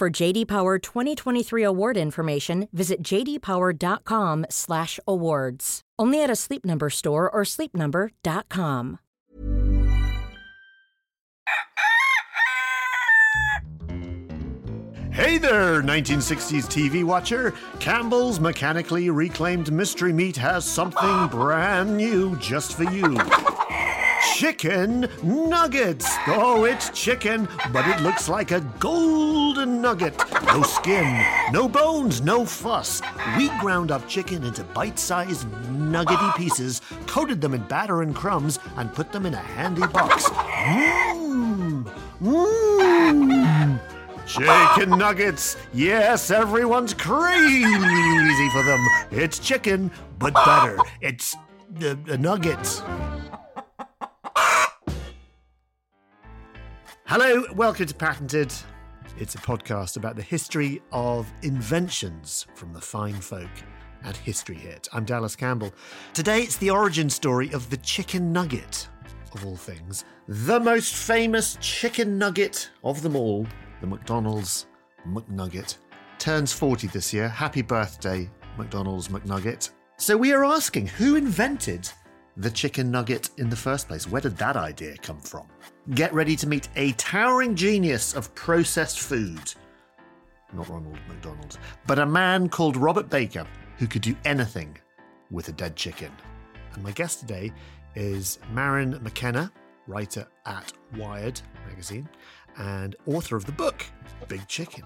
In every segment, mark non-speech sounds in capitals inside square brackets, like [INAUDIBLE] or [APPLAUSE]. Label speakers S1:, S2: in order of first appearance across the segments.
S1: For JD Power 2023 award information, visit jdpower.com/awards. Only at a Sleep Number store or sleepnumber.com.
S2: Hey there, 1960s TV watcher. Campbell's mechanically reclaimed mystery meat has something brand new just for you. Chicken nuggets. Oh, it's chicken, but it looks like a golden nugget. No skin, no bones, no fuss. We ground up chicken into bite sized, nuggety pieces, coated them in batter and crumbs, and put them in a handy box. Mmm. Mmm. Chicken nuggets! Yes, everyone's crazy for them. It's chicken, but better. It's uh, uh, nuggets. Hello, welcome to Patented. It's a podcast about the history of inventions from the fine folk at History Hit. I'm Dallas Campbell. Today it's the origin story of the chicken nugget, of all things. The most famous chicken nugget of them all, the McDonald's McNugget. Turns 40 this year. Happy birthday, McDonald's McNugget. So we are asking who invented the chicken nugget in the first place? Where did that idea come from? Get ready to meet a towering genius of processed food. Not Ronald McDonald, but a man called Robert Baker who could do anything with a dead chicken. And my guest today is Maryn McKenna, writer at Wired magazine and author of the book Big Chicken.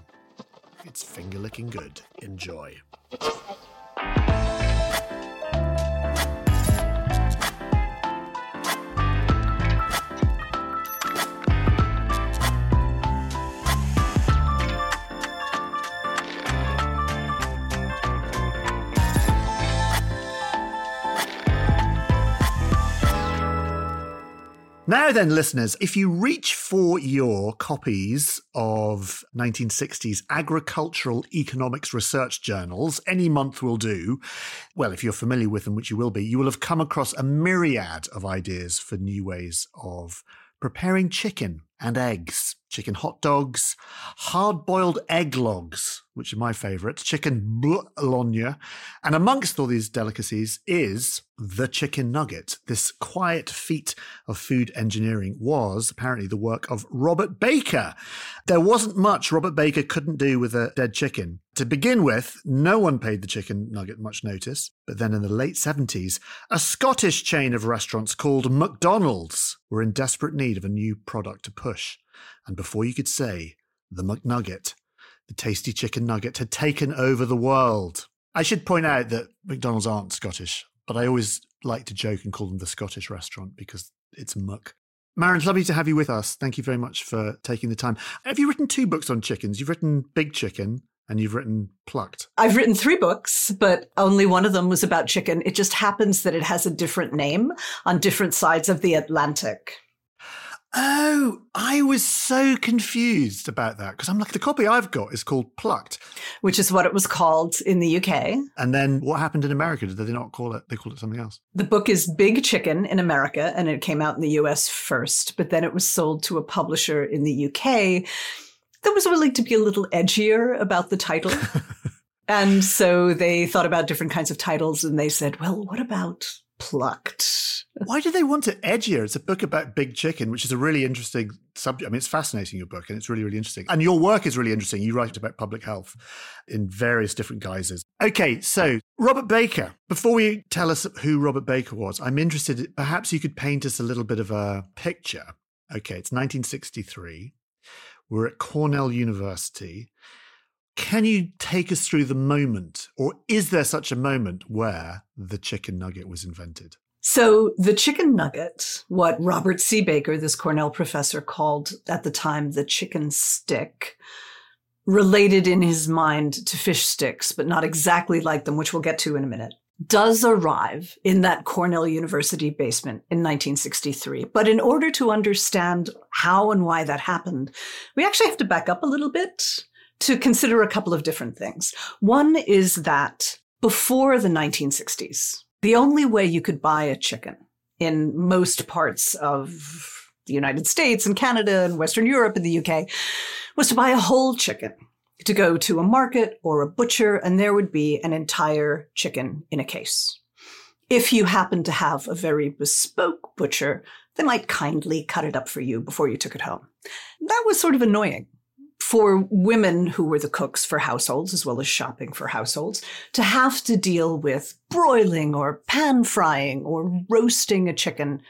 S2: It's finger licking good. Enjoy. Now, then, listeners, if you reach for your copies of 1960s agricultural economics research journals, any month will do. Well, if you're familiar with them, which you will be, you will have come across a myriad of ideas for new ways of preparing chicken and eggs, chicken hot dogs, hard boiled egg logs, which are my favourite, chicken bologna. And amongst all these delicacies is the chicken nugget. This quiet feat of food engineering was apparently the work of Robert Baker. There wasn't much Robert Baker couldn't do with a dead chicken. To begin with, no one paid the chicken nugget much notice. But then in the late 70s, a Scottish chain of restaurants called McDonald's were in desperate need of a new product to push. And before you could say, the McNugget, the tasty chicken nugget had taken over the world. I should point out that McDonald's aren't Scottish, but I always like to joke and call them the Scottish restaurant because it's muck. Maryn, it's lovely to have you with us. Thank you very much for taking the time. Have you written two books on chickens? You've written Big Chicken and you've written Plucked.
S3: I've written three books, but only one of them was about chicken. It just happens that it has a different name on different sides of the Atlantic.
S2: Oh, I was so confused about that because I'm like, the copy I've got is called Plucked,
S3: which is what it was called in the UK.
S2: And then what happened in America? Did they not call it? They called it something else.
S3: The book is Big Chicken in America, and it came out in the US first, but then it was sold to a publisher in the UK that was willing to be a little edgier about the title. [LAUGHS] and so they thought about different kinds of titles, and they said, well, what about plucked.
S2: Why do they want it edgier? It's a book about big chicken, which is a really interesting subject. I mean, it's fascinating, your book, and it's really, really interesting. And your work is really interesting. You write about public health in various different guises. Okay, so Robert Baker. Before we tell us who Robert Baker was, I'm interested, perhaps you could paint us a little bit of a picture. Okay, it's 1963. We're at Cornell University. Can you take us through the moment, or is there such a moment where the chicken nugget was invented?
S3: So, the chicken nugget, what Robert C. Baker, this Cornell professor, called at the time the chicken stick, related in his mind to fish sticks, but not exactly like them, which we'll get to in a minute, does arrive in that Cornell University basement in 1963. But in order to understand how and why that happened, we actually have to back up a little bit to consider a couple of different things. One is that before the 1960s, the only way you could buy a chicken in most parts of the United States and Canada and Western Europe and the UK was to buy a whole chicken, to go to a market or a butcher, and there would be an entire chicken in a case. If you happened to have a very bespoke butcher, they might kindly cut it up for you before you took it home. That was sort of annoying for women who were the cooks for households as well as shopping for households to have to deal with broiling or pan frying or roasting a chicken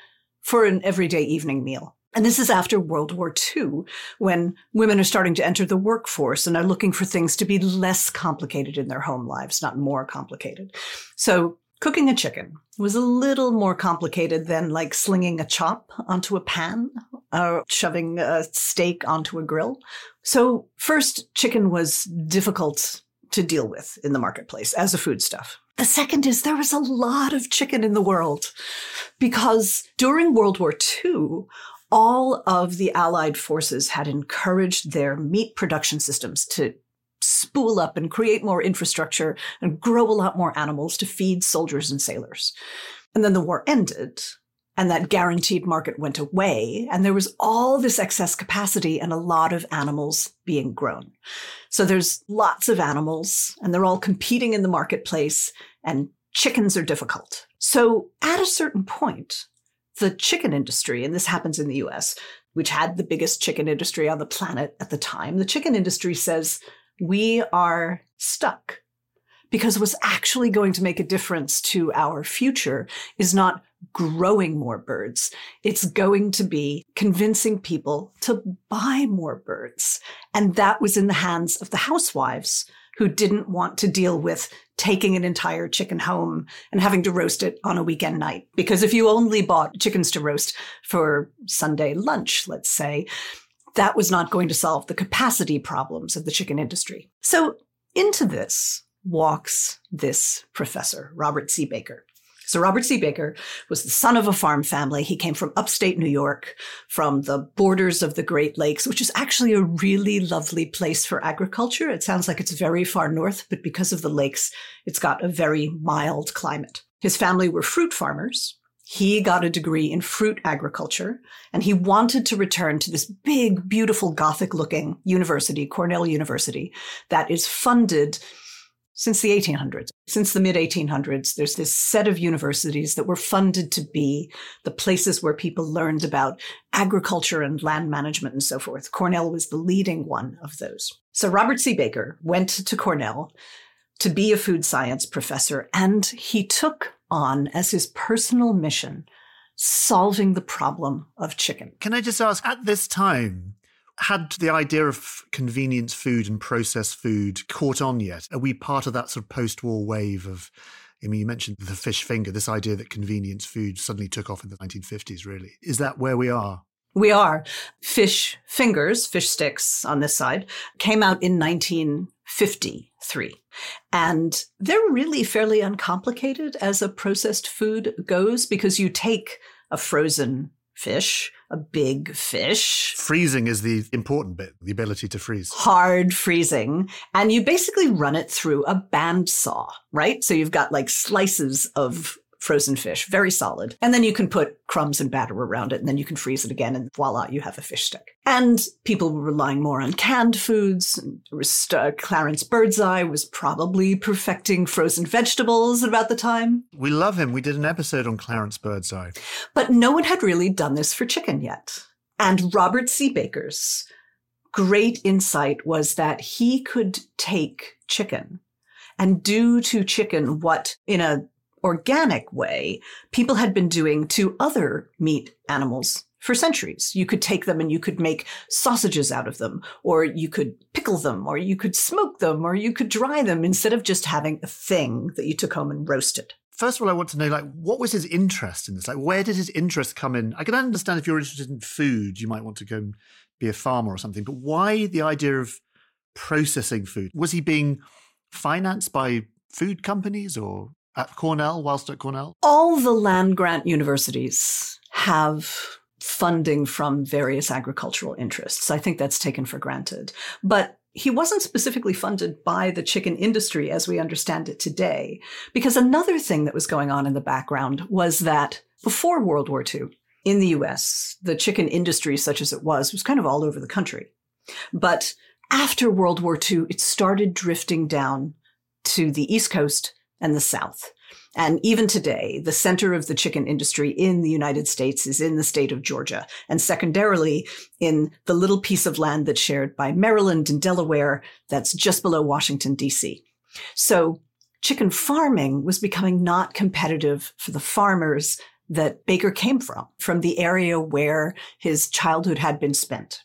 S3: for an everyday evening meal. And this is after World War II, when women are starting to enter the workforce and are looking for things to be less complicated in their home lives, not more complicated. So cooking a chicken was a little more complicated than like slinging a chop onto a pan or shoving a steak onto a grill so, first, chicken was difficult to deal with in the marketplace as a foodstuff. The second is there was a lot of chicken in the world because during World War II, all of the Allied forces had encouraged their meat production systems to spool up and create more infrastructure and grow a lot more animals to feed soldiers and sailors. And then the war ended and that guaranteed market went away and there was all this excess capacity and a lot of animals being grown. So there's lots of animals and they're all competing in the marketplace and chickens are difficult. So at a certain point, the chicken industry, and this happens in the US, which had the biggest chicken industry on the planet at the time, the chicken industry says, we are stuck because what's actually going to make a difference to our future is not growing more birds. It's going to be convincing people to buy more birds. And that was in the hands of the housewives who didn't want to deal with taking an entire chicken home and having to roast it on a weekend night. Because if you only bought chickens to roast for Sunday lunch, let's say, that was not going to solve the capacity problems of the chicken industry. So into this walks this professor, Robert C. Baker. So Robert C. Baker was the son of a farm family. He came from upstate New York, from the borders of the Great Lakes, which is actually a really lovely place for agriculture. It sounds like it's very far north, but because of the lakes, it's got a very mild climate. His family were fruit farmers. He got a degree in fruit agriculture and he wanted to return to this big, beautiful Gothic looking university, Cornell University, that is funded since the 1800s. Since the mid 1800s, there's this set of universities that were funded to be the places where people learned about agriculture and land management and so forth. Cornell was the leading one of those. So Robert C. Baker went to Cornell to be a food science professor, and he took on as his personal mission solving the problem of chicken.
S2: Can I just ask, at this time, had the idea of convenience food and processed food caught on yet? Are we part of that sort of post war wave of? I mean, you mentioned the fish finger, this idea that convenience food suddenly took off in the 1950s, really. Is that where we are?
S3: We are. Fish fingers, fish sticks on this side, came out in 1953. And they're really fairly uncomplicated as a processed food goes because you take a frozen fish, a big fish.
S2: Freezing is the important bit, the ability to freeze.
S3: Hard freezing. And you basically run it through a band saw, right? So you've got like slices of frozen fish, very solid. And then you can put crumbs and batter around it, and then you can freeze it again, and voila, you have a fish stick. And people were relying more on canned foods. Uh, Clarence Birdseye was probably perfecting frozen vegetables at about the time.
S2: We love him. We did an episode on Clarence Birdseye.
S3: But no one had really done this for chicken yet. And Robert C. Baker's great insight was that he could take chicken and do to chicken what in a organic way people had been doing to other meat animals for centuries. You could take them and you could make sausages out of them, or you could pickle them, or you could smoke them, or you could dry them instead of just having a thing that you took home and roasted.
S2: First of all, I want to know, like, what was his interest in this? Like, where did his interest come in? I can understand if you're interested in food, you might want to go and be a farmer or something, but why the idea of processing food? Was he being financed by food companies or at Cornell, whilst at Cornell?
S3: All the land grant universities have funding from various agricultural interests. I think that's taken for granted. But he wasn't specifically funded by the chicken industry as we understand it today. Because another thing that was going on in the background was that before World War II, in the US, the chicken industry, such as it was, was kind of all over the country. But after World War II, it started drifting down to the East Coast and the South. And even today, the center of the chicken industry in the United States is in the state of Georgia, and secondarily in the little piece of land that's shared by Maryland and Delaware that's just below Washington, D.C. So chicken farming was becoming not competitive for the farmers that Baker came from, from the area where his childhood had been spent.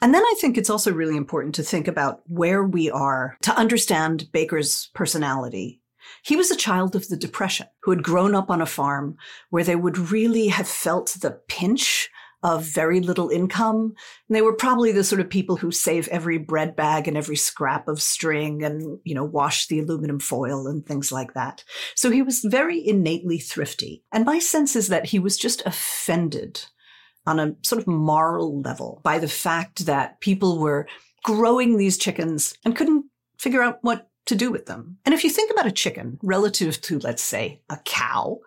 S3: And then I think it's also really important to think about where we are to understand Baker's personality. He was a child of the Depression who had grown up on a farm where they would really have felt the pinch of very little income. And they were probably the sort of people who save every bread bag and every scrap of string and, you know, wash the aluminum foil and things like that. So he was very innately thrifty. And my sense is that he was just offended on a sort of moral level by the fact that people were growing these chickens and couldn't figure out what to do with them. And if you think about a chicken relative to, let's say, a cow,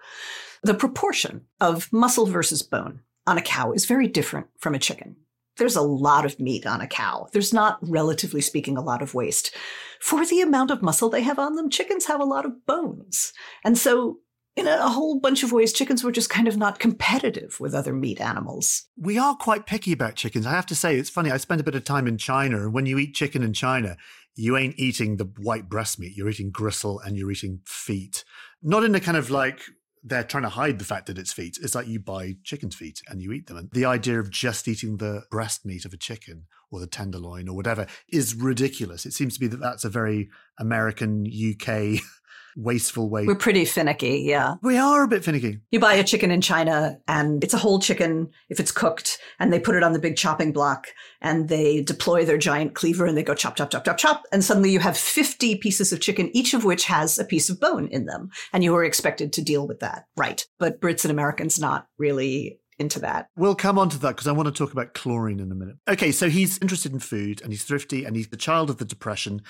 S3: the proportion of muscle versus bone on a cow is very different from a chicken. There's a lot of meat on a cow. There's not, relatively speaking, a lot of waste. For the amount of muscle they have on them, chickens have a lot of bones. And so in a whole bunch of ways, chickens were just kind of not competitive with other meat animals.
S2: We are quite picky about chickens. I have to say, it's funny. I spent a bit of time in China, and when you eat chicken in China, you ain't eating the white breast meat. You're eating gristle and you're eating feet. Not in a kind of like they're trying to hide the fact that it's feet. It's like you buy chicken's feet and you eat them. And the idea of just eating the breast meat of a chicken or the tenderloin or whatever is ridiculous. It seems to be that that's a very American, UK wasteful way.
S3: We're pretty finicky, yeah.
S2: We are a bit finicky.
S3: You buy a chicken in China and it's a whole chicken if it's cooked and they put it on the big chopping block and they deploy their giant cleaver and they go chop, chop, chop, chop, chop. And suddenly you have 50 pieces of chicken, each of which has a piece of bone in them. And you are expected to deal with that. Right. But Brits and Americans not really into that.
S2: We'll come on to that because I want to talk about chlorine in a minute. Okay, so he's interested in food and he's thrifty and he's the child of the Depression.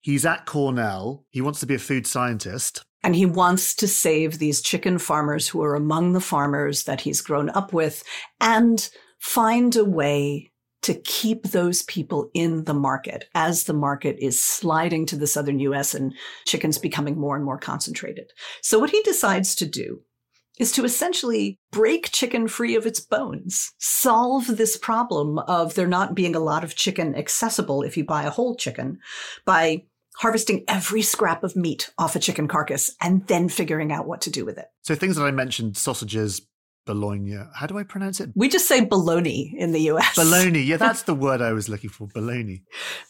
S2: He's at Cornell. He wants to be a food scientist.
S3: And he wants to save these chicken farmers who are among the farmers that he's grown up with and find a way to keep those people in the market as the market is sliding to the southern US and chickens becoming more and more concentrated. So what he decides to do is to essentially break chicken free of its bones, solve this problem of there not being a lot of chicken accessible if you buy a whole chicken by harvesting every scrap of meat off a chicken carcass and then figuring out what to do with it.
S2: So things that I mentioned, sausages, bologna. How do I pronounce it?
S3: We just say bologna in the US.
S2: Bologna. Yeah, that's the [LAUGHS] word I was looking for. Bologna.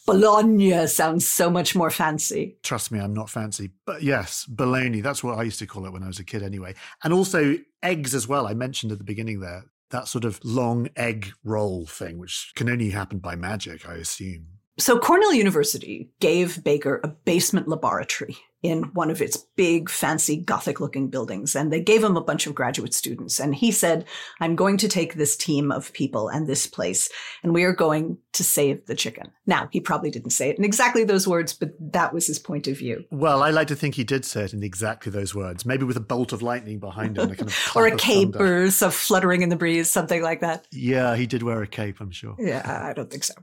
S3: bologna sounds so much more fancy.
S2: Trust me, I'm not fancy. But yes, bologna. That's what I used to call it when I was a kid anyway. And also eggs as well. I mentioned at the beginning there that sort of long egg roll thing, which can only happen by magic, I assume.
S3: So Cornell University gave Baker a basement laboratory in one of its big, fancy, Gothic looking buildings. And they gave him a bunch of graduate students. And he said, I'm going to take this team of people and this place, and we are going to save the chicken. Now, he probably didn't say it in exactly those words, but that was his point of view.
S2: Well, I like to think he did say it in exactly those words, maybe with a bolt of lightning behind him. Kind of [LAUGHS]
S3: or a cape thunder. or some fluttering in the breeze, something like that.
S2: Yeah, he did wear a cape, I'm sure.
S3: Yeah, I don't think so.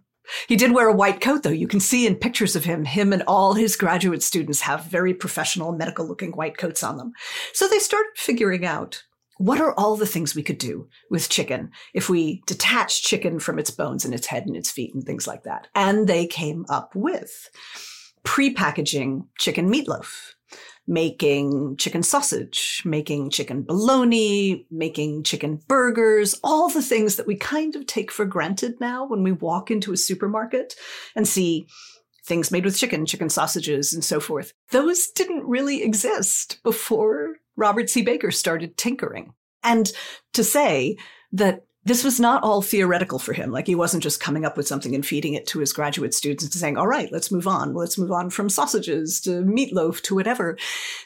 S3: He did wear a white coat, though. You can see in pictures of him, him and all his graduate students have very professional, medical looking white coats on them. So they started figuring out what are all the things we could do with chicken if we detach chicken from its bones and its head and its feet and things like that? And they came up with pre-packaging chicken meatloaf, making chicken sausage, making chicken bologna, making chicken burgers, all the things that we kind of take for granted now when we walk into a supermarket and see things made with chicken, chicken sausages, and so forth. Those didn't really exist before Robert C. Baker started tinkering. And to say that this was not all theoretical for him. Like he wasn't just coming up with something and feeding it to his graduate students and saying, all right, let's move on. Let's move on from sausages to meatloaf to whatever.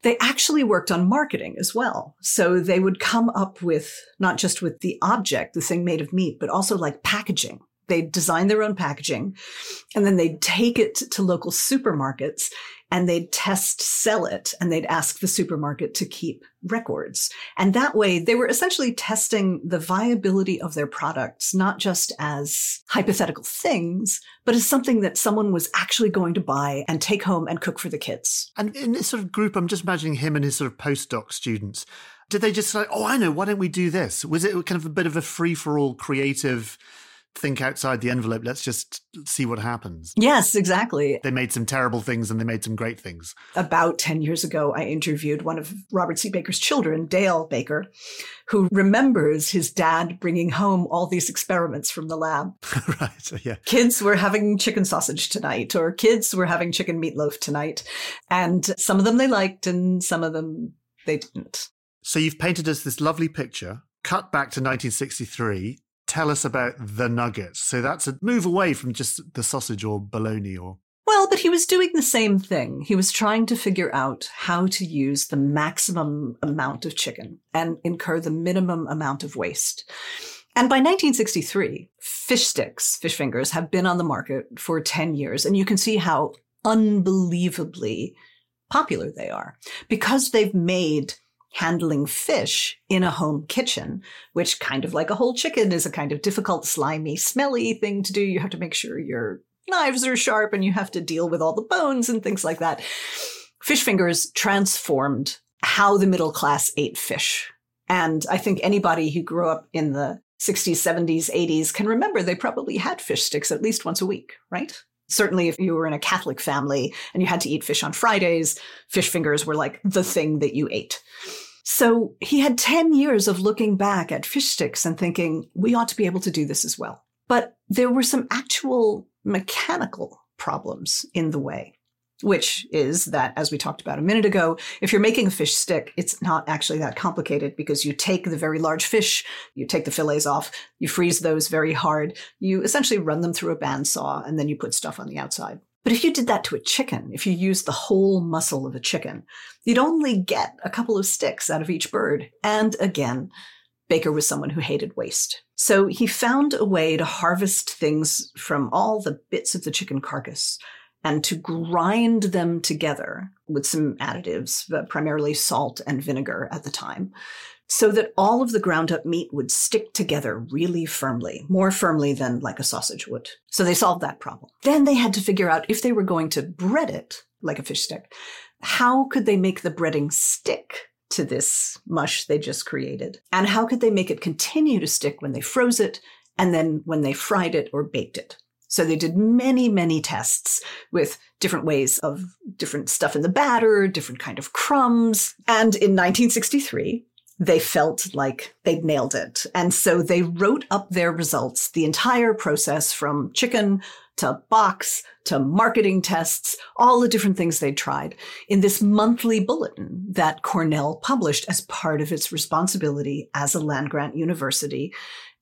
S3: They actually worked on marketing as well. So they would come up with not just with the object, the thing made of meat, but also like packaging. They'd design their own packaging and then they'd take it to local supermarkets and they'd test sell it and they'd ask the supermarket to keep records. And that way they were essentially testing the viability of their products, not just as hypothetical things, but as something that someone was actually going to buy and take home and cook for the kids.
S2: And in this sort of group, I'm just imagining him and his sort of postdoc students. Did they just say, oh, I know, why don't we do this? Was it kind of a bit of a free for all creative think outside the envelope. Let's just see what happens.
S3: Yes, exactly.
S2: They made some terrible things and they made some great things.
S3: About 10 years ago, I interviewed one of Robert C. Baker's children, Dale Baker, who remembers his dad bringing home all these experiments from the lab. [LAUGHS]
S2: right, yeah.
S3: Kids were having chicken sausage tonight, or kids were having chicken meatloaf tonight. And some of them they liked and some of them they didn't.
S2: So you've painted us this lovely picture, cut back to 1963 tell us about the nuggets. So that's a move away from just the sausage or bologna or.
S3: Well, but he was doing the same thing. He was trying to figure out how to use the maximum amount of chicken and incur the minimum amount of waste. And by 1963, fish sticks, fish fingers, have been on the market for 10 years. And you can see how unbelievably popular they are because they've made handling fish in a home kitchen, which kind of like a whole chicken is a kind of difficult, slimy, smelly thing to do. You have to make sure your knives are sharp and you have to deal with all the bones and things like that. Fish fingers transformed how the middle class ate fish. And I think anybody who grew up in the 60s, 70s, 80s can remember they probably had fish sticks at least once a week, right? Certainly, if you were in a Catholic family and you had to eat fish on Fridays, fish fingers were like the thing that you ate. So he had 10 years of looking back at fish sticks and thinking, we ought to be able to do this as well. But there were some actual mechanical problems in the way which is that, as we talked about a minute ago, if you're making a fish stick, it's not actually that complicated because you take the very large fish, you take the fillets off, you freeze those very hard, you essentially run them through a bandsaw, and then you put stuff on the outside. But if you did that to a chicken, if you used the whole muscle of a chicken, you'd only get a couple of sticks out of each bird. And again, Baker was someone who hated waste. So he found a way to harvest things from all the bits of the chicken carcass and to grind them together with some additives, uh, primarily salt and vinegar at the time, so that all of the ground up meat would stick together really firmly, more firmly than like a sausage would. So they solved that problem. Then they had to figure out if they were going to bread it like a fish stick, how could they make the breading stick to this mush they just created? And how could they make it continue to stick when they froze it and then when they fried it or baked it? So they did many, many tests with different ways of different stuff in the batter, different kind of crumbs. And in 1963, they felt like they'd nailed it. And so they wrote up their results, the entire process from chicken to box to marketing tests, all the different things they'd tried in this monthly bulletin that Cornell published as part of its responsibility as a land grant university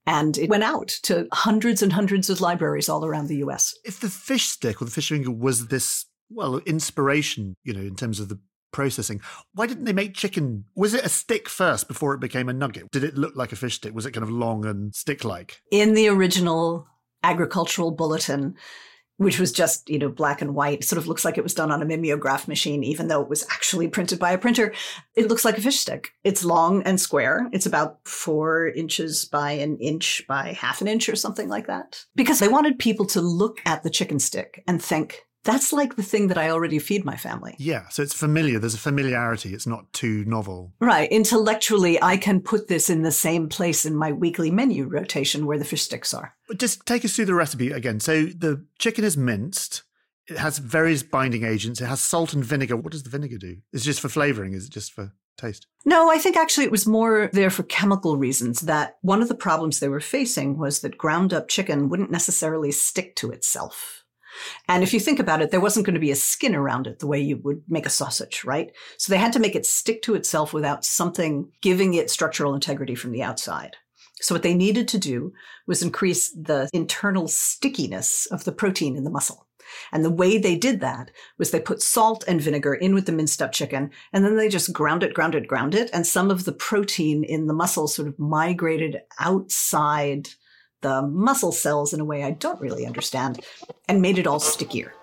S3: and it went out to hundreds and hundreds of libraries all around the US.
S2: If the fish stick or the fish finger was this, well, inspiration, you know, in terms of the processing, why didn't they make chicken? Was it a stick first before it became a nugget? Did it look like a fish stick? Was it kind of long and stick like?
S3: In the original agricultural bulletin, which was just, you know, black and white, sort of looks like it was done on a mimeograph machine, even though it was actually printed by a printer. It looks like a fish stick. It's long and square. It's about four inches by an inch by half an inch or something like that. Because they wanted people to look at the chicken stick and think, that's like the thing that I already feed my family.
S2: Yeah, so it's familiar. There's a familiarity. It's not too novel.
S3: Right. Intellectually, I can put this in the same place in my weekly menu rotation where the fish sticks are.
S2: But just take us through the recipe again. So the chicken is minced. It has various binding agents. It has salt and vinegar. What does the vinegar do? Is it just for flavoring? Is it just for taste?
S3: No, I think actually it was more there for chemical reasons. That one of the problems they were facing was that ground up chicken wouldn't necessarily stick to itself. And if you think about it, there wasn't going to be a skin around it the way you would make a sausage, right? So they had to make it stick to itself without something giving it structural integrity from the outside. So what they needed to do was increase the internal stickiness of the protein in the muscle. And the way they did that was they put salt and vinegar in with the minced up chicken, and then they just ground it, ground it, ground it. And some of the protein in the muscle sort of migrated outside the muscle cells in a way I don't really understand and made it all stickier.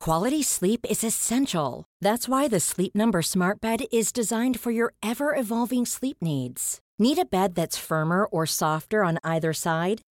S1: Quality sleep is essential. That's why the Sleep Number Smart Bed is designed for your ever evolving sleep needs. Need a bed that's firmer or softer on either side?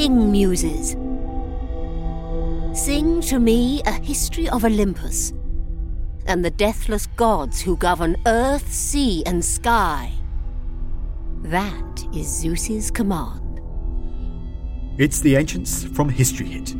S4: Sing, muses. Sing to me a history of Olympus and the deathless gods who govern earth, sea, and sky. That is Zeus's command.
S5: It's The Ancients from History Hit.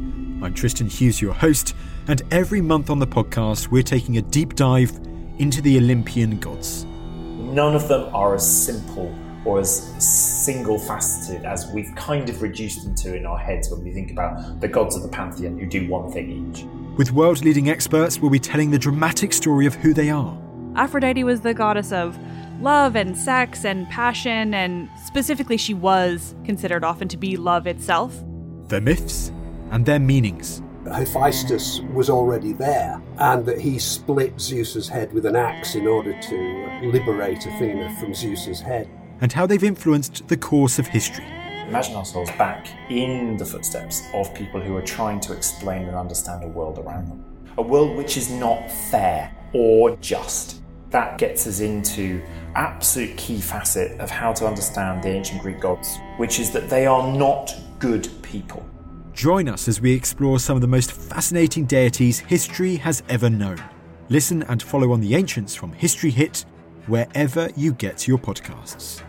S5: I'm Tristan Hughes, your host, and every month on the podcast, we're taking a deep dive into the Olympian gods.
S6: None of them are as simple or as single faceted as we've kind of reduced them to in our heads when we think about the gods of the pantheon who do one thing each.
S5: With world leading experts, we'll be telling the dramatic story of who they are.
S7: Aphrodite was the goddess of love and sex and passion, and specifically, she was considered often to be love itself.
S5: Their myths and their meanings.
S8: Hephaestus was already there, and that he split Zeus's head with an axe in order to liberate Athena from Zeus's head
S5: and how they've influenced the course of history.
S6: Imagine ourselves back in the footsteps of people who are trying to explain and understand a world around them. A world which is not fair or just. That gets us into absolute key facet of how to understand the ancient Greek gods, which is that they are not good people.
S5: Join us as we explore some of the most fascinating deities history has ever known. Listen and follow on the ancients from History Hit wherever you get your podcasts.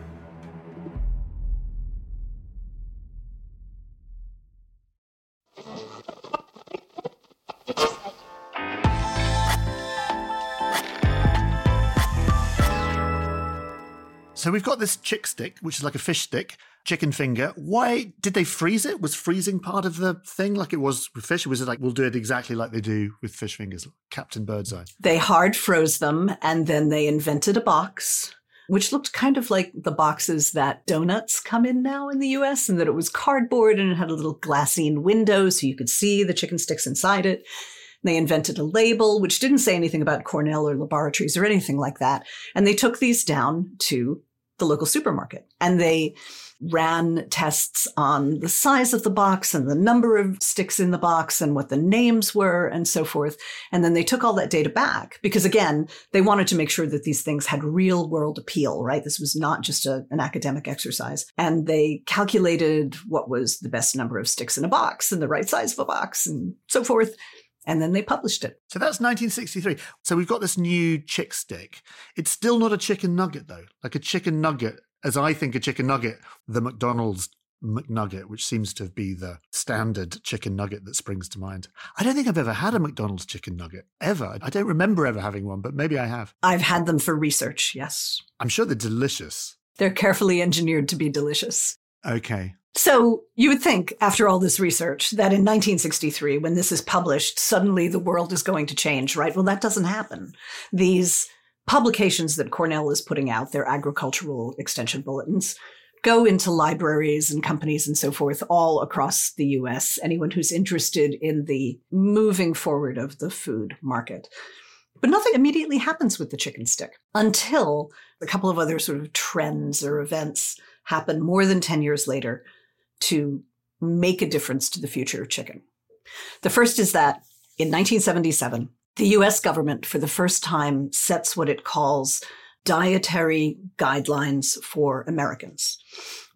S2: So we've got this chick stick, which is like a fish stick, chicken finger. Why did they freeze it? Was freezing part of the thing like it was with fish? Or was it like, we'll do it exactly like they do with fish fingers, Captain Birdseye?
S3: They hard froze them and then they invented a box which looked kind of like the boxes that donuts come in now in the US, and that it was cardboard and it had a little glassine window so you could see the chicken sticks inside it. They invented a label, which didn't say anything about Cornell or laboratories or anything like that. And they took these down to the local supermarket. And they ran tests on the size of the box and the number of sticks in the box and what the names were and so forth. And then they took all that data back because again, they wanted to make sure that these things had real world appeal, right? This was not just a, an academic exercise. And they calculated what was the best number of sticks in a box and the right size of a box and so forth and then they published it.
S2: So that's 1963. So we've got this new chick stick. It's still not a chicken nugget though. Like a chicken nugget, as I think a chicken nugget, the McDonald's McNugget, which seems to be the standard chicken nugget that springs to mind. I don't think I've ever had a McDonald's chicken nugget, ever. I don't remember ever having one, but maybe I have.
S3: I've had them for research, yes.
S2: I'm sure they're delicious.
S3: They're carefully engineered to be delicious.
S2: Okay.
S3: So you would think, after all this research, that in 1963, when this is published, suddenly the world is going to change, right? Well, that doesn't happen. These publications that Cornell is putting out, their agricultural extension bulletins, go into libraries and companies and so forth all across the US, anyone who's interested in the moving forward of the food market. But nothing immediately happens with the chicken stick until a couple of other sort of trends or events happen more than 10 years later to make a difference to the future of chicken. The first is that in 1977, the US government, for the first time, sets what it calls dietary guidelines for Americans,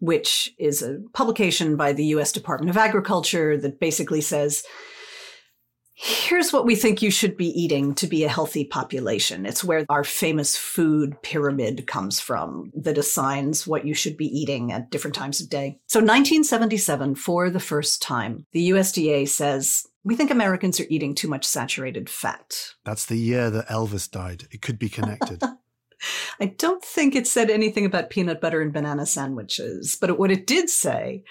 S3: which is a publication by the US Department of Agriculture that basically says here's what we think you should be eating to be a healthy population. It's where our famous food pyramid comes from that assigns what you should be eating at different times of day. So 1977, for the first time, the USDA says, we think Americans are eating too much saturated fat.
S2: That's the year that Elvis died. It could be connected. [LAUGHS]
S3: I don't think it said anything about peanut butter and banana sandwiches, but what it did say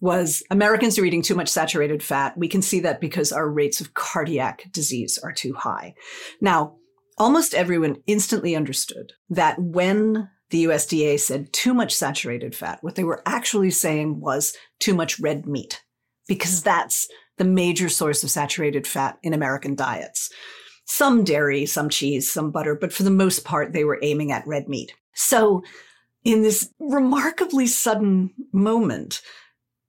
S3: was Americans are eating too much saturated fat. We can see that because our rates of cardiac disease are too high. Now, almost everyone instantly understood that when the USDA said too much saturated fat, what they were actually saying was too much red meat, because that's the major source of saturated fat in American diets. Some dairy, some cheese, some butter, but for the most part, they were aiming at red meat. So, in this remarkably sudden moment,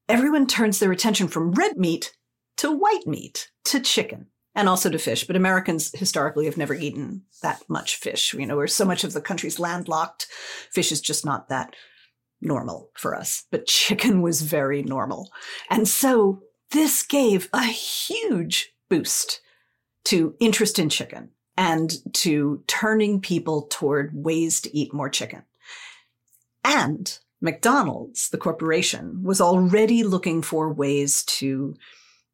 S3: everyone turns their attention from red meat to white meat, to chicken, and also to fish. But Americans historically have never eaten that much fish. You know, where so much of the country's landlocked, fish is just not that normal for us. But chicken was very normal. And so this gave a huge boost to interest in chicken and to turning people toward ways to eat more chicken. And McDonald's, the corporation, was already looking for ways to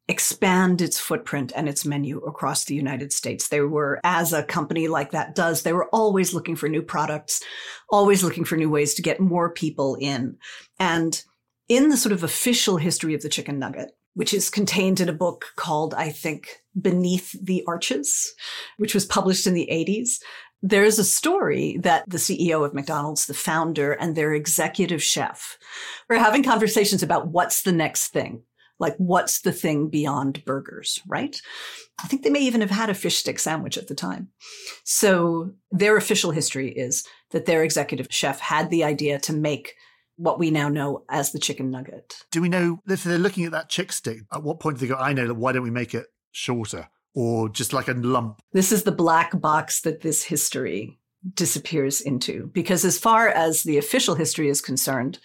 S3: expand its footprint and its menu across the United States. They were, as a company like that does, they were always looking for new products, always looking for new ways to get more people in. And in the sort of official history of the chicken nugget, which is contained in a book called, I think, Beneath the Arches, which was published in the 80s. There's a story that the CEO of McDonald's, the founder, and their executive chef were having conversations about what's the next thing. Like, what's the thing beyond burgers, right? I think they may even have had a fish stick sandwich at the time. So, their official history is that their executive chef had the idea to make what we now know as the chicken nugget.
S2: Do we know if they're looking at that chick stick? At what point do they go, I know, that why don't we make it shorter? Or just like a lump?
S3: This is the black box that this history disappears into. Because as far as the official history is concerned,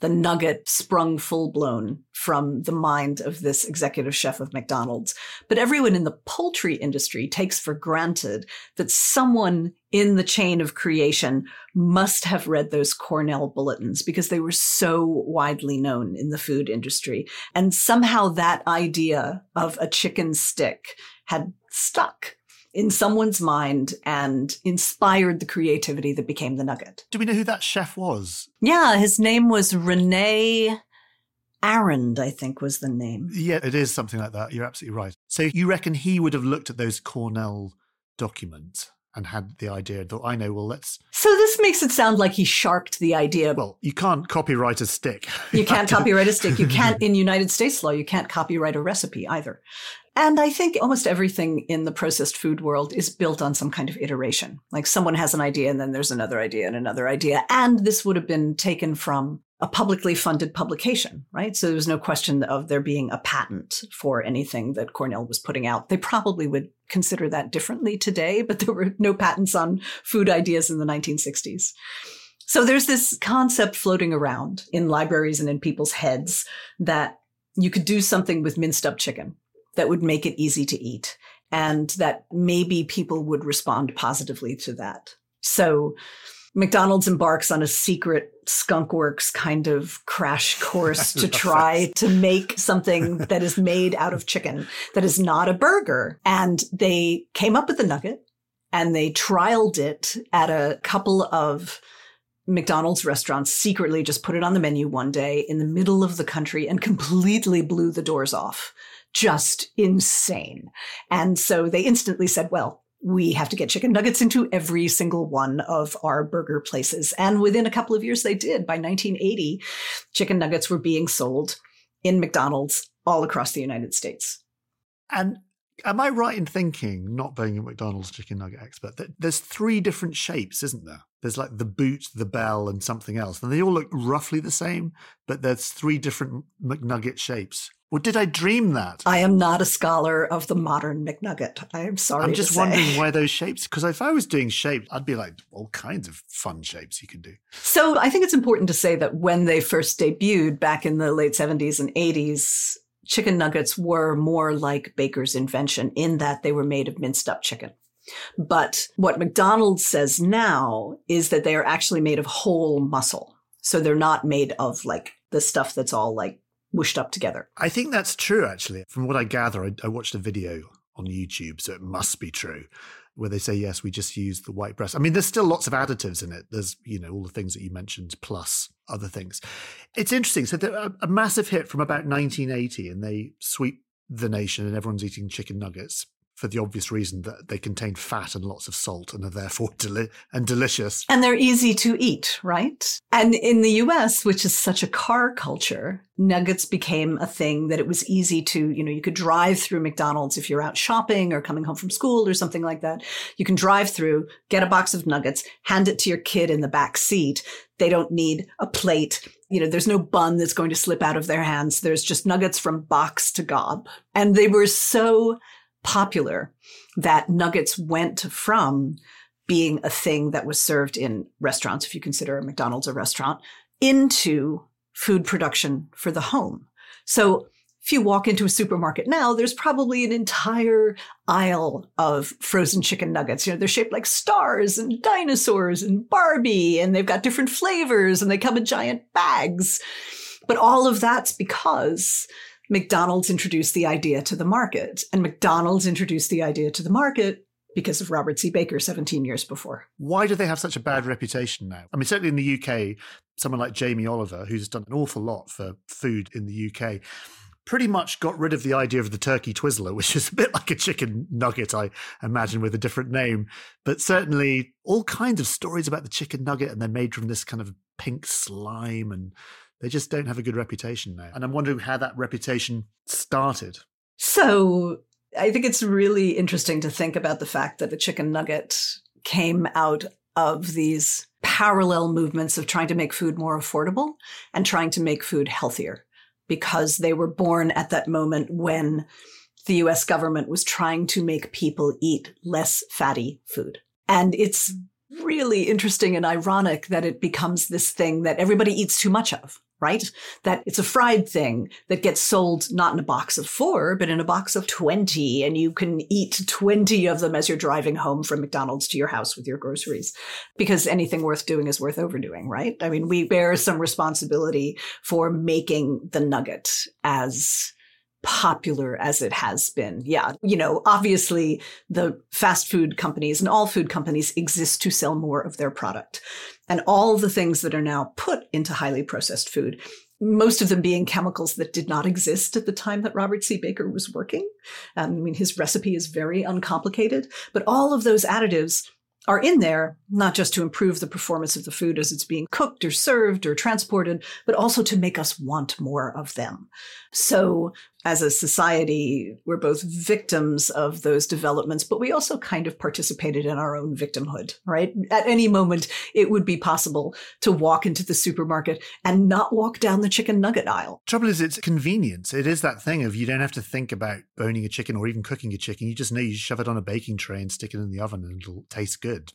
S3: the nugget sprung full blown from the mind of this executive chef of McDonald's. But everyone in the poultry industry takes for granted that someone in the chain of creation must have read those Cornell bulletins because they were so widely known in the food industry. And somehow that idea of a chicken stick had stuck in someone's mind and inspired the creativity that became the nugget.
S2: Do we know who that chef was?
S3: Yeah, his name was Rene Arend, I think was the name.
S2: Yeah, it is something like that. You're absolutely right. So you reckon he would have looked at those Cornell documents and had the idea thought, I know, well, let's.
S3: So this makes it sound like he sharked the idea.
S2: Well, you can't copyright a stick.
S3: You can't [LAUGHS] copyright a stick. You can't, [LAUGHS] in United States law, you can't copyright a recipe either. And I think almost everything in the processed food world is built on some kind of iteration. Like someone has an idea and then there's another idea and another idea. And this would have been taken from a publicly funded publication, right? So there was no question of there being a patent for anything that Cornell was putting out. They probably would consider that differently today, but there were no patents on food ideas in the 1960s. So there's this concept floating around in libraries and in people's heads that you could do something with minced up chicken that would make it easy to eat and that maybe people would respond positively to that. So McDonald's embarks on a secret skunkworks kind of crash [LAUGHS] course to try to make something that is made out of chicken that is not a burger. And they came up with the nugget and they trialed it at a couple of McDonald's restaurants secretly just put it on the menu one day in the middle of the country and completely blew the doors off. Just insane. And so they instantly said, well, we have to get chicken nuggets into every single one of our burger places. And within a couple of years, they did. By 1980, chicken nuggets were being sold in McDonald's all across the United States.
S2: And am I right in thinking, not being a McDonald's chicken nugget expert, that there's three different shapes, isn't there? There's like the boot, the bell, and something else. And they all look roughly the same, but there's three different McNugget shapes. Or did I dream that?
S3: I am not a scholar of the modern McNugget. I am sorry.
S2: I'm just wondering why [LAUGHS] those shapes. Because if I was doing shapes, I'd be like all kinds of fun shapes you can do.
S3: So I think it's important to say that when they first debuted back in the late 70s and 80s, chicken nuggets were more like Baker's invention in that they were made of minced up chicken. But what McDonald's says now is that they are actually made of whole muscle. So they're not made of like the stuff that's all like mushed up together.
S2: I think that's true, actually. From what I gather, I, I, watched a video on YouTube, so it must be true, where they say, yes, we just use the white breast. I mean, there's still lots of additives in it. There's, you know, all the things that you mentioned, plus other things. It's interesting. So, a, a massive hit from about 1980, and they sweep the nation, and everyone's eating chicken nuggets for the obvious reason that they contain fat and lots of salt and are therefore deli- and delicious.
S3: And they're easy to eat, right? And in the US, which is such a car culture, nuggets became a thing that it was easy to, you know, you could drive through McDonald's if you're out shopping or coming home from school or something like that. You can drive through, get a box of nuggets, hand it to your kid in the back seat. They don't need a plate you know, there's no bun that's going to slip out of their hands. There's just nuggets from box to gob. And they were so popular that nuggets went from being a thing that was served in restaurants, if you consider a McDonald's a restaurant, into food production for the home. So if you walk into a supermarket now, there's probably an entire aisle of frozen chicken nuggets. You know, they're shaped like stars and dinosaurs and Barbie, and they've got different flavors and they come in giant bags. But all of that's because McDonald's introduced the idea to the market, and McDonald's introduced the idea to the market because of Robert C. Baker 17 years before.
S2: Why do they have such a bad reputation now? I mean, certainly in the UK, someone like Jamie Oliver, who's done an awful lot for food in the UK, pretty much got rid of the idea of the turkey Twizzler, [LAUGHS] which is a bit like a chicken nugget, I imagine, with a different name. But certainly all kinds of stories about the chicken nugget, and they're made from this kind of pink slime and they just don't have a good reputation now. And I'm wondering how that reputation started.
S3: So I think it's really interesting to think about the fact that the chicken nugget came out of these parallel movements of trying to make food more affordable and trying to make food healthier because they were born at that moment when the US government was trying to make people eat less fatty food. And it's really interesting and ironic that it becomes this thing that everybody eats too much of right? That it's a fried thing that gets sold not in a box of four, but in a box of 20. And you can eat 20 of them as you're driving home from McDonald's to your house with your groceries because anything worth doing is worth overdoing, right? I mean, we bear some responsibility for making the nugget as popular as it has been. Yeah. You know, obviously the fast food companies and all food companies exist to sell more of their product. And all the things that are now put into highly processed food, most of them being chemicals that did not exist at the time that Robert C. Baker was working. Um, I mean, his recipe is very uncomplicated, but all of those additives are in there not just to improve the performance of the food as it's being cooked or served or transported, but also to make us want more of them. So as a society, we're both victims of those developments, but we also kind of participated in our own victimhood, right? At any moment, it would be possible to walk into the supermarket and not walk down the chicken nugget aisle.
S2: Trouble is, it's convenience. It is that thing of you don't have to think about boning a chicken or even cooking a chicken. You just know you shove it on a baking tray and stick it in the oven and it'll taste good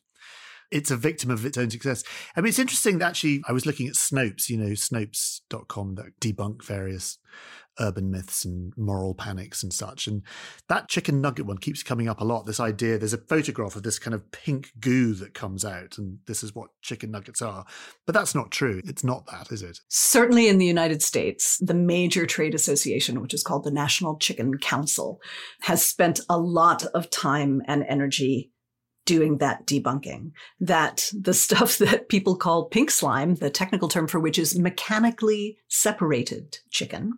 S2: it's a victim of its own success. I mean, it's interesting that actually I was looking at Snopes, you know, Snopes.com that debunk various urban myths and moral panics and such. And that chicken nugget one keeps coming up a lot. This idea there's a photograph of this kind of pink goo that comes out, and this is what chicken nuggets are. But that's not true. It's not that, is it?
S3: Certainly in the United States, the major trade association, which is called the National Chicken Council, has spent a lot of time and energy doing that debunking that the [LAUGHS] stuff that people call pink slime, the technical term for which is mechanically separated chicken,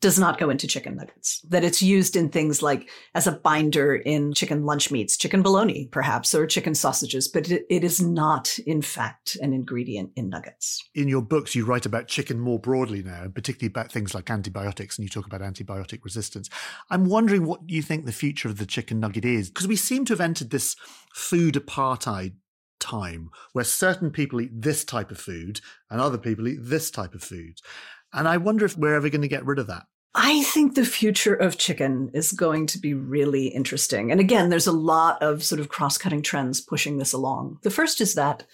S3: does not go into chicken nuggets, that it's used in things like as a binder in chicken lunch meats, chicken bologna, perhaps, or chicken sausages, but it, it is not, in fact, an ingredient in nuggets.
S2: In your books, you write about chicken more broadly now, particularly about things like antibiotics, and you talk about antibiotic resistance. I'm wondering what you think the future of the chicken nugget is, because we seem to have entered this food apartheid time where certain people eat this type of food and other people eat this type of food. And I wonder if we're ever going to get rid of that.
S3: I think the future of chicken is going to be really interesting. And again, there's a lot of sort of cross cutting trends pushing this along. The first is that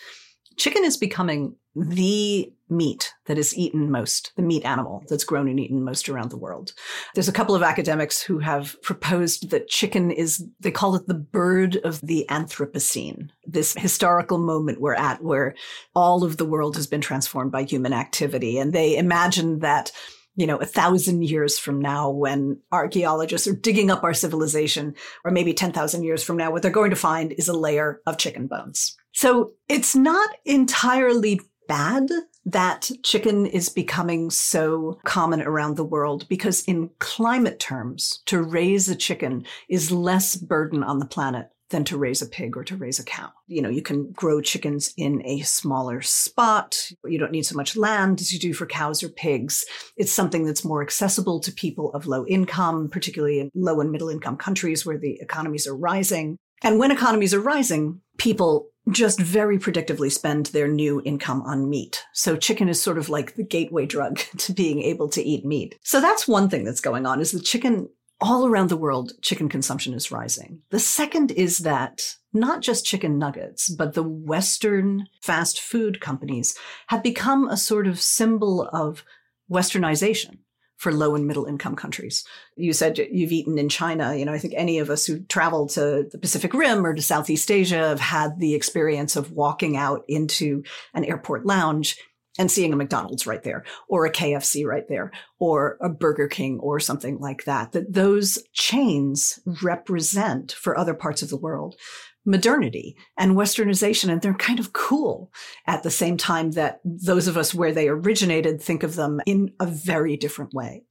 S3: chicken is becoming the meat that is eaten most, the meat animal that's grown and eaten most around the world. There's a couple of academics who have proposed that chicken is, they call it the bird of the Anthropocene, this historical moment we're at where all of the world has been transformed by human activity. And they imagine that you know, a thousand years from now when archaeologists are digging up our civilization, or maybe 10,000 years from now, what they're going to find is a layer of chicken bones. So it's not entirely bad that chicken is becoming so common around the world because in climate terms, to raise a chicken is less burden on the planet than to raise a pig or to raise a cow. You know, you can grow chickens in a smaller spot. You don't need so much land as you do for cows or pigs. It's something that's more accessible to people of low income, particularly in low and middle income countries where the economies are rising. And when economies are rising, people just very predictably spend their new income on meat. So chicken is sort of like the gateway drug [LAUGHS] to being able to eat meat. So that's one thing that's going on is the chicken all around the world, chicken consumption is rising. The second is that not just chicken nuggets, but the Western fast food companies have become a sort of symbol of westernization for low and middle income countries. You said you've eaten in China. You know, I think any of us who travel to the Pacific Rim or to Southeast Asia have had the experience of walking out into an airport lounge and seeing a McDonald's right there or a KFC right there or a Burger King or something like that, that those chains represent for other parts of the world modernity and westernization and they're kind of cool at the same time that those of us where they originated think of them in a very different way.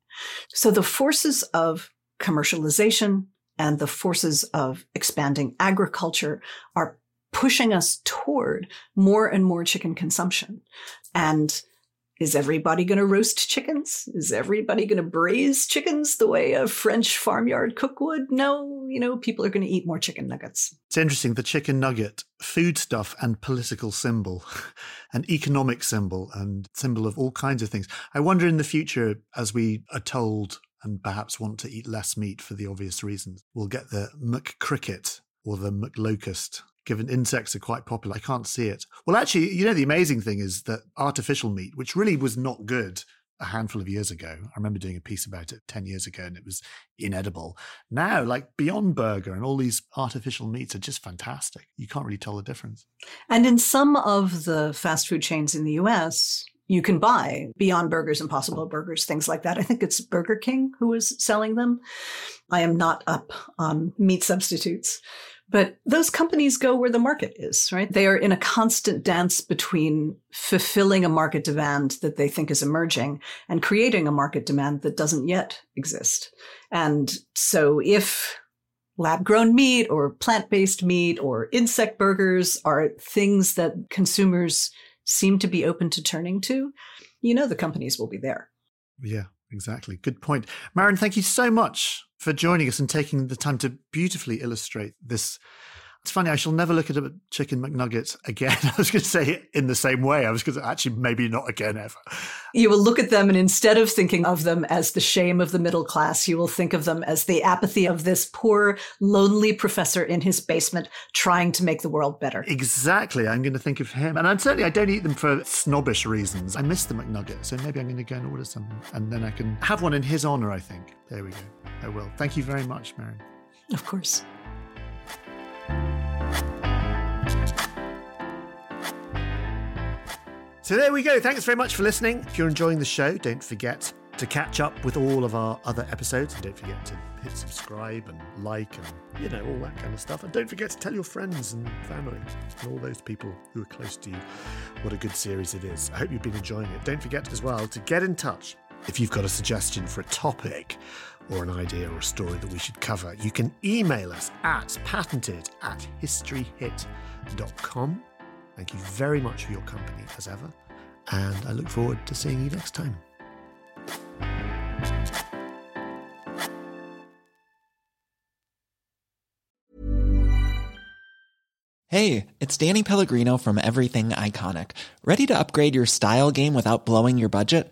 S3: So the forces of commercialization and the forces of expanding agriculture are pushing us toward more and more chicken consumption. And is everybody going to roast chickens? Is everybody going to braise chickens the way a French farmyard cook would? No, you know, people are going to eat more chicken nuggets.
S2: It's interesting. The chicken nugget, foodstuff and political symbol, [LAUGHS] an economic symbol and symbol of all kinds of things. I wonder in the future, as we are told and perhaps want to eat less meat for the obvious reasons, we'll get the McCricket or the McLocust given insects are quite popular. I can't see it. Well, actually, you know, the amazing thing is that artificial meat, which really was not good a handful of years ago, I remember doing a piece about it 10 years ago and it was inedible. Now, like Beyond Burger and all these artificial meats are just fantastic. You can't really tell the difference.
S3: And in some of the fast food chains in the US, you can buy Beyond Burgers, Impossible Burgers, things like that. I think it's Burger King who is selling them. I am not up on meat substitutes. But those companies go where the market is, right? They are in a constant dance between fulfilling a market demand that they think is emerging and creating a market demand that doesn't yet exist. And so if lab grown meat or plant based meat or insect burgers are things that consumers seem to be open to turning to, you know the companies will be there.
S2: Yeah, exactly. Good point. Maryn, thank you so much for joining us and taking the time to beautifully illustrate this It's funny, I shall never look at a chicken McNugget again. [LAUGHS] I was going to say it in the same way. I was going to actually maybe not again ever.
S3: You will look at them and instead of thinking of them as the shame of the middle class, you will think of them as the apathy of this poor, lonely professor in his basement trying to make the world better.
S2: Exactly. I'm going to think of him. And I'm certainly, I don't eat them for snobbish reasons. I miss the McNugget. So maybe I'm going to go and order some. And then I can have one in his honor, I think. There we go. I will. Thank you very much, Mary.
S3: Of course.
S2: So there we go. Thanks very much for listening. If you're enjoying the show, don't forget to catch up with all of our other episodes. And don't forget to hit subscribe and like and, you know, all that kind of stuff. And don't forget to tell your friends and family and all those people who are close to you what a good series it is. I hope you've been enjoying it. Don't forget as well to get in touch if you've got a suggestion for a topic or an idea or a story that we should cover. You can email us at patented at historyhit.com. Thank you very much for your company as ever, and I look forward to seeing you next time.
S9: Hey, it's Danny Pellegrino from Everything Iconic. Ready to upgrade your style game without blowing your budget?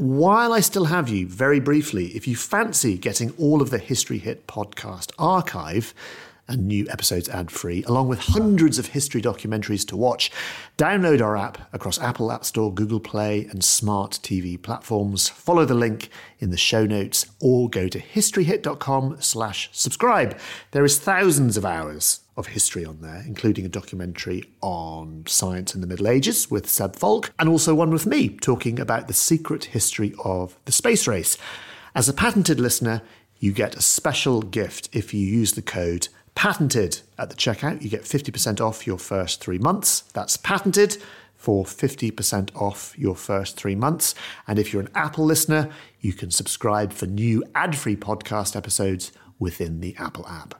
S2: While I still have you, very briefly, if you fancy getting all of the History Hit podcast archive, and new episodes ad free, along with hundreds of history documentaries to watch. Download our app across Apple App Store, Google Play, and smart TV platforms. Follow the link in the show notes or go to historyhit.com slash subscribe. There is thousands of hours of history on there, including a documentary on science in the Middle Ages with Seb Falk, and also one with me talking about the secret history of the space race. As a patented listener, you get a special gift if you use the code patented at the checkout. You get 50% off your first three months. That's patented for 50% off your first three months. And if you're an Apple listener, you can subscribe for new ad free podcast episodes within the Apple app.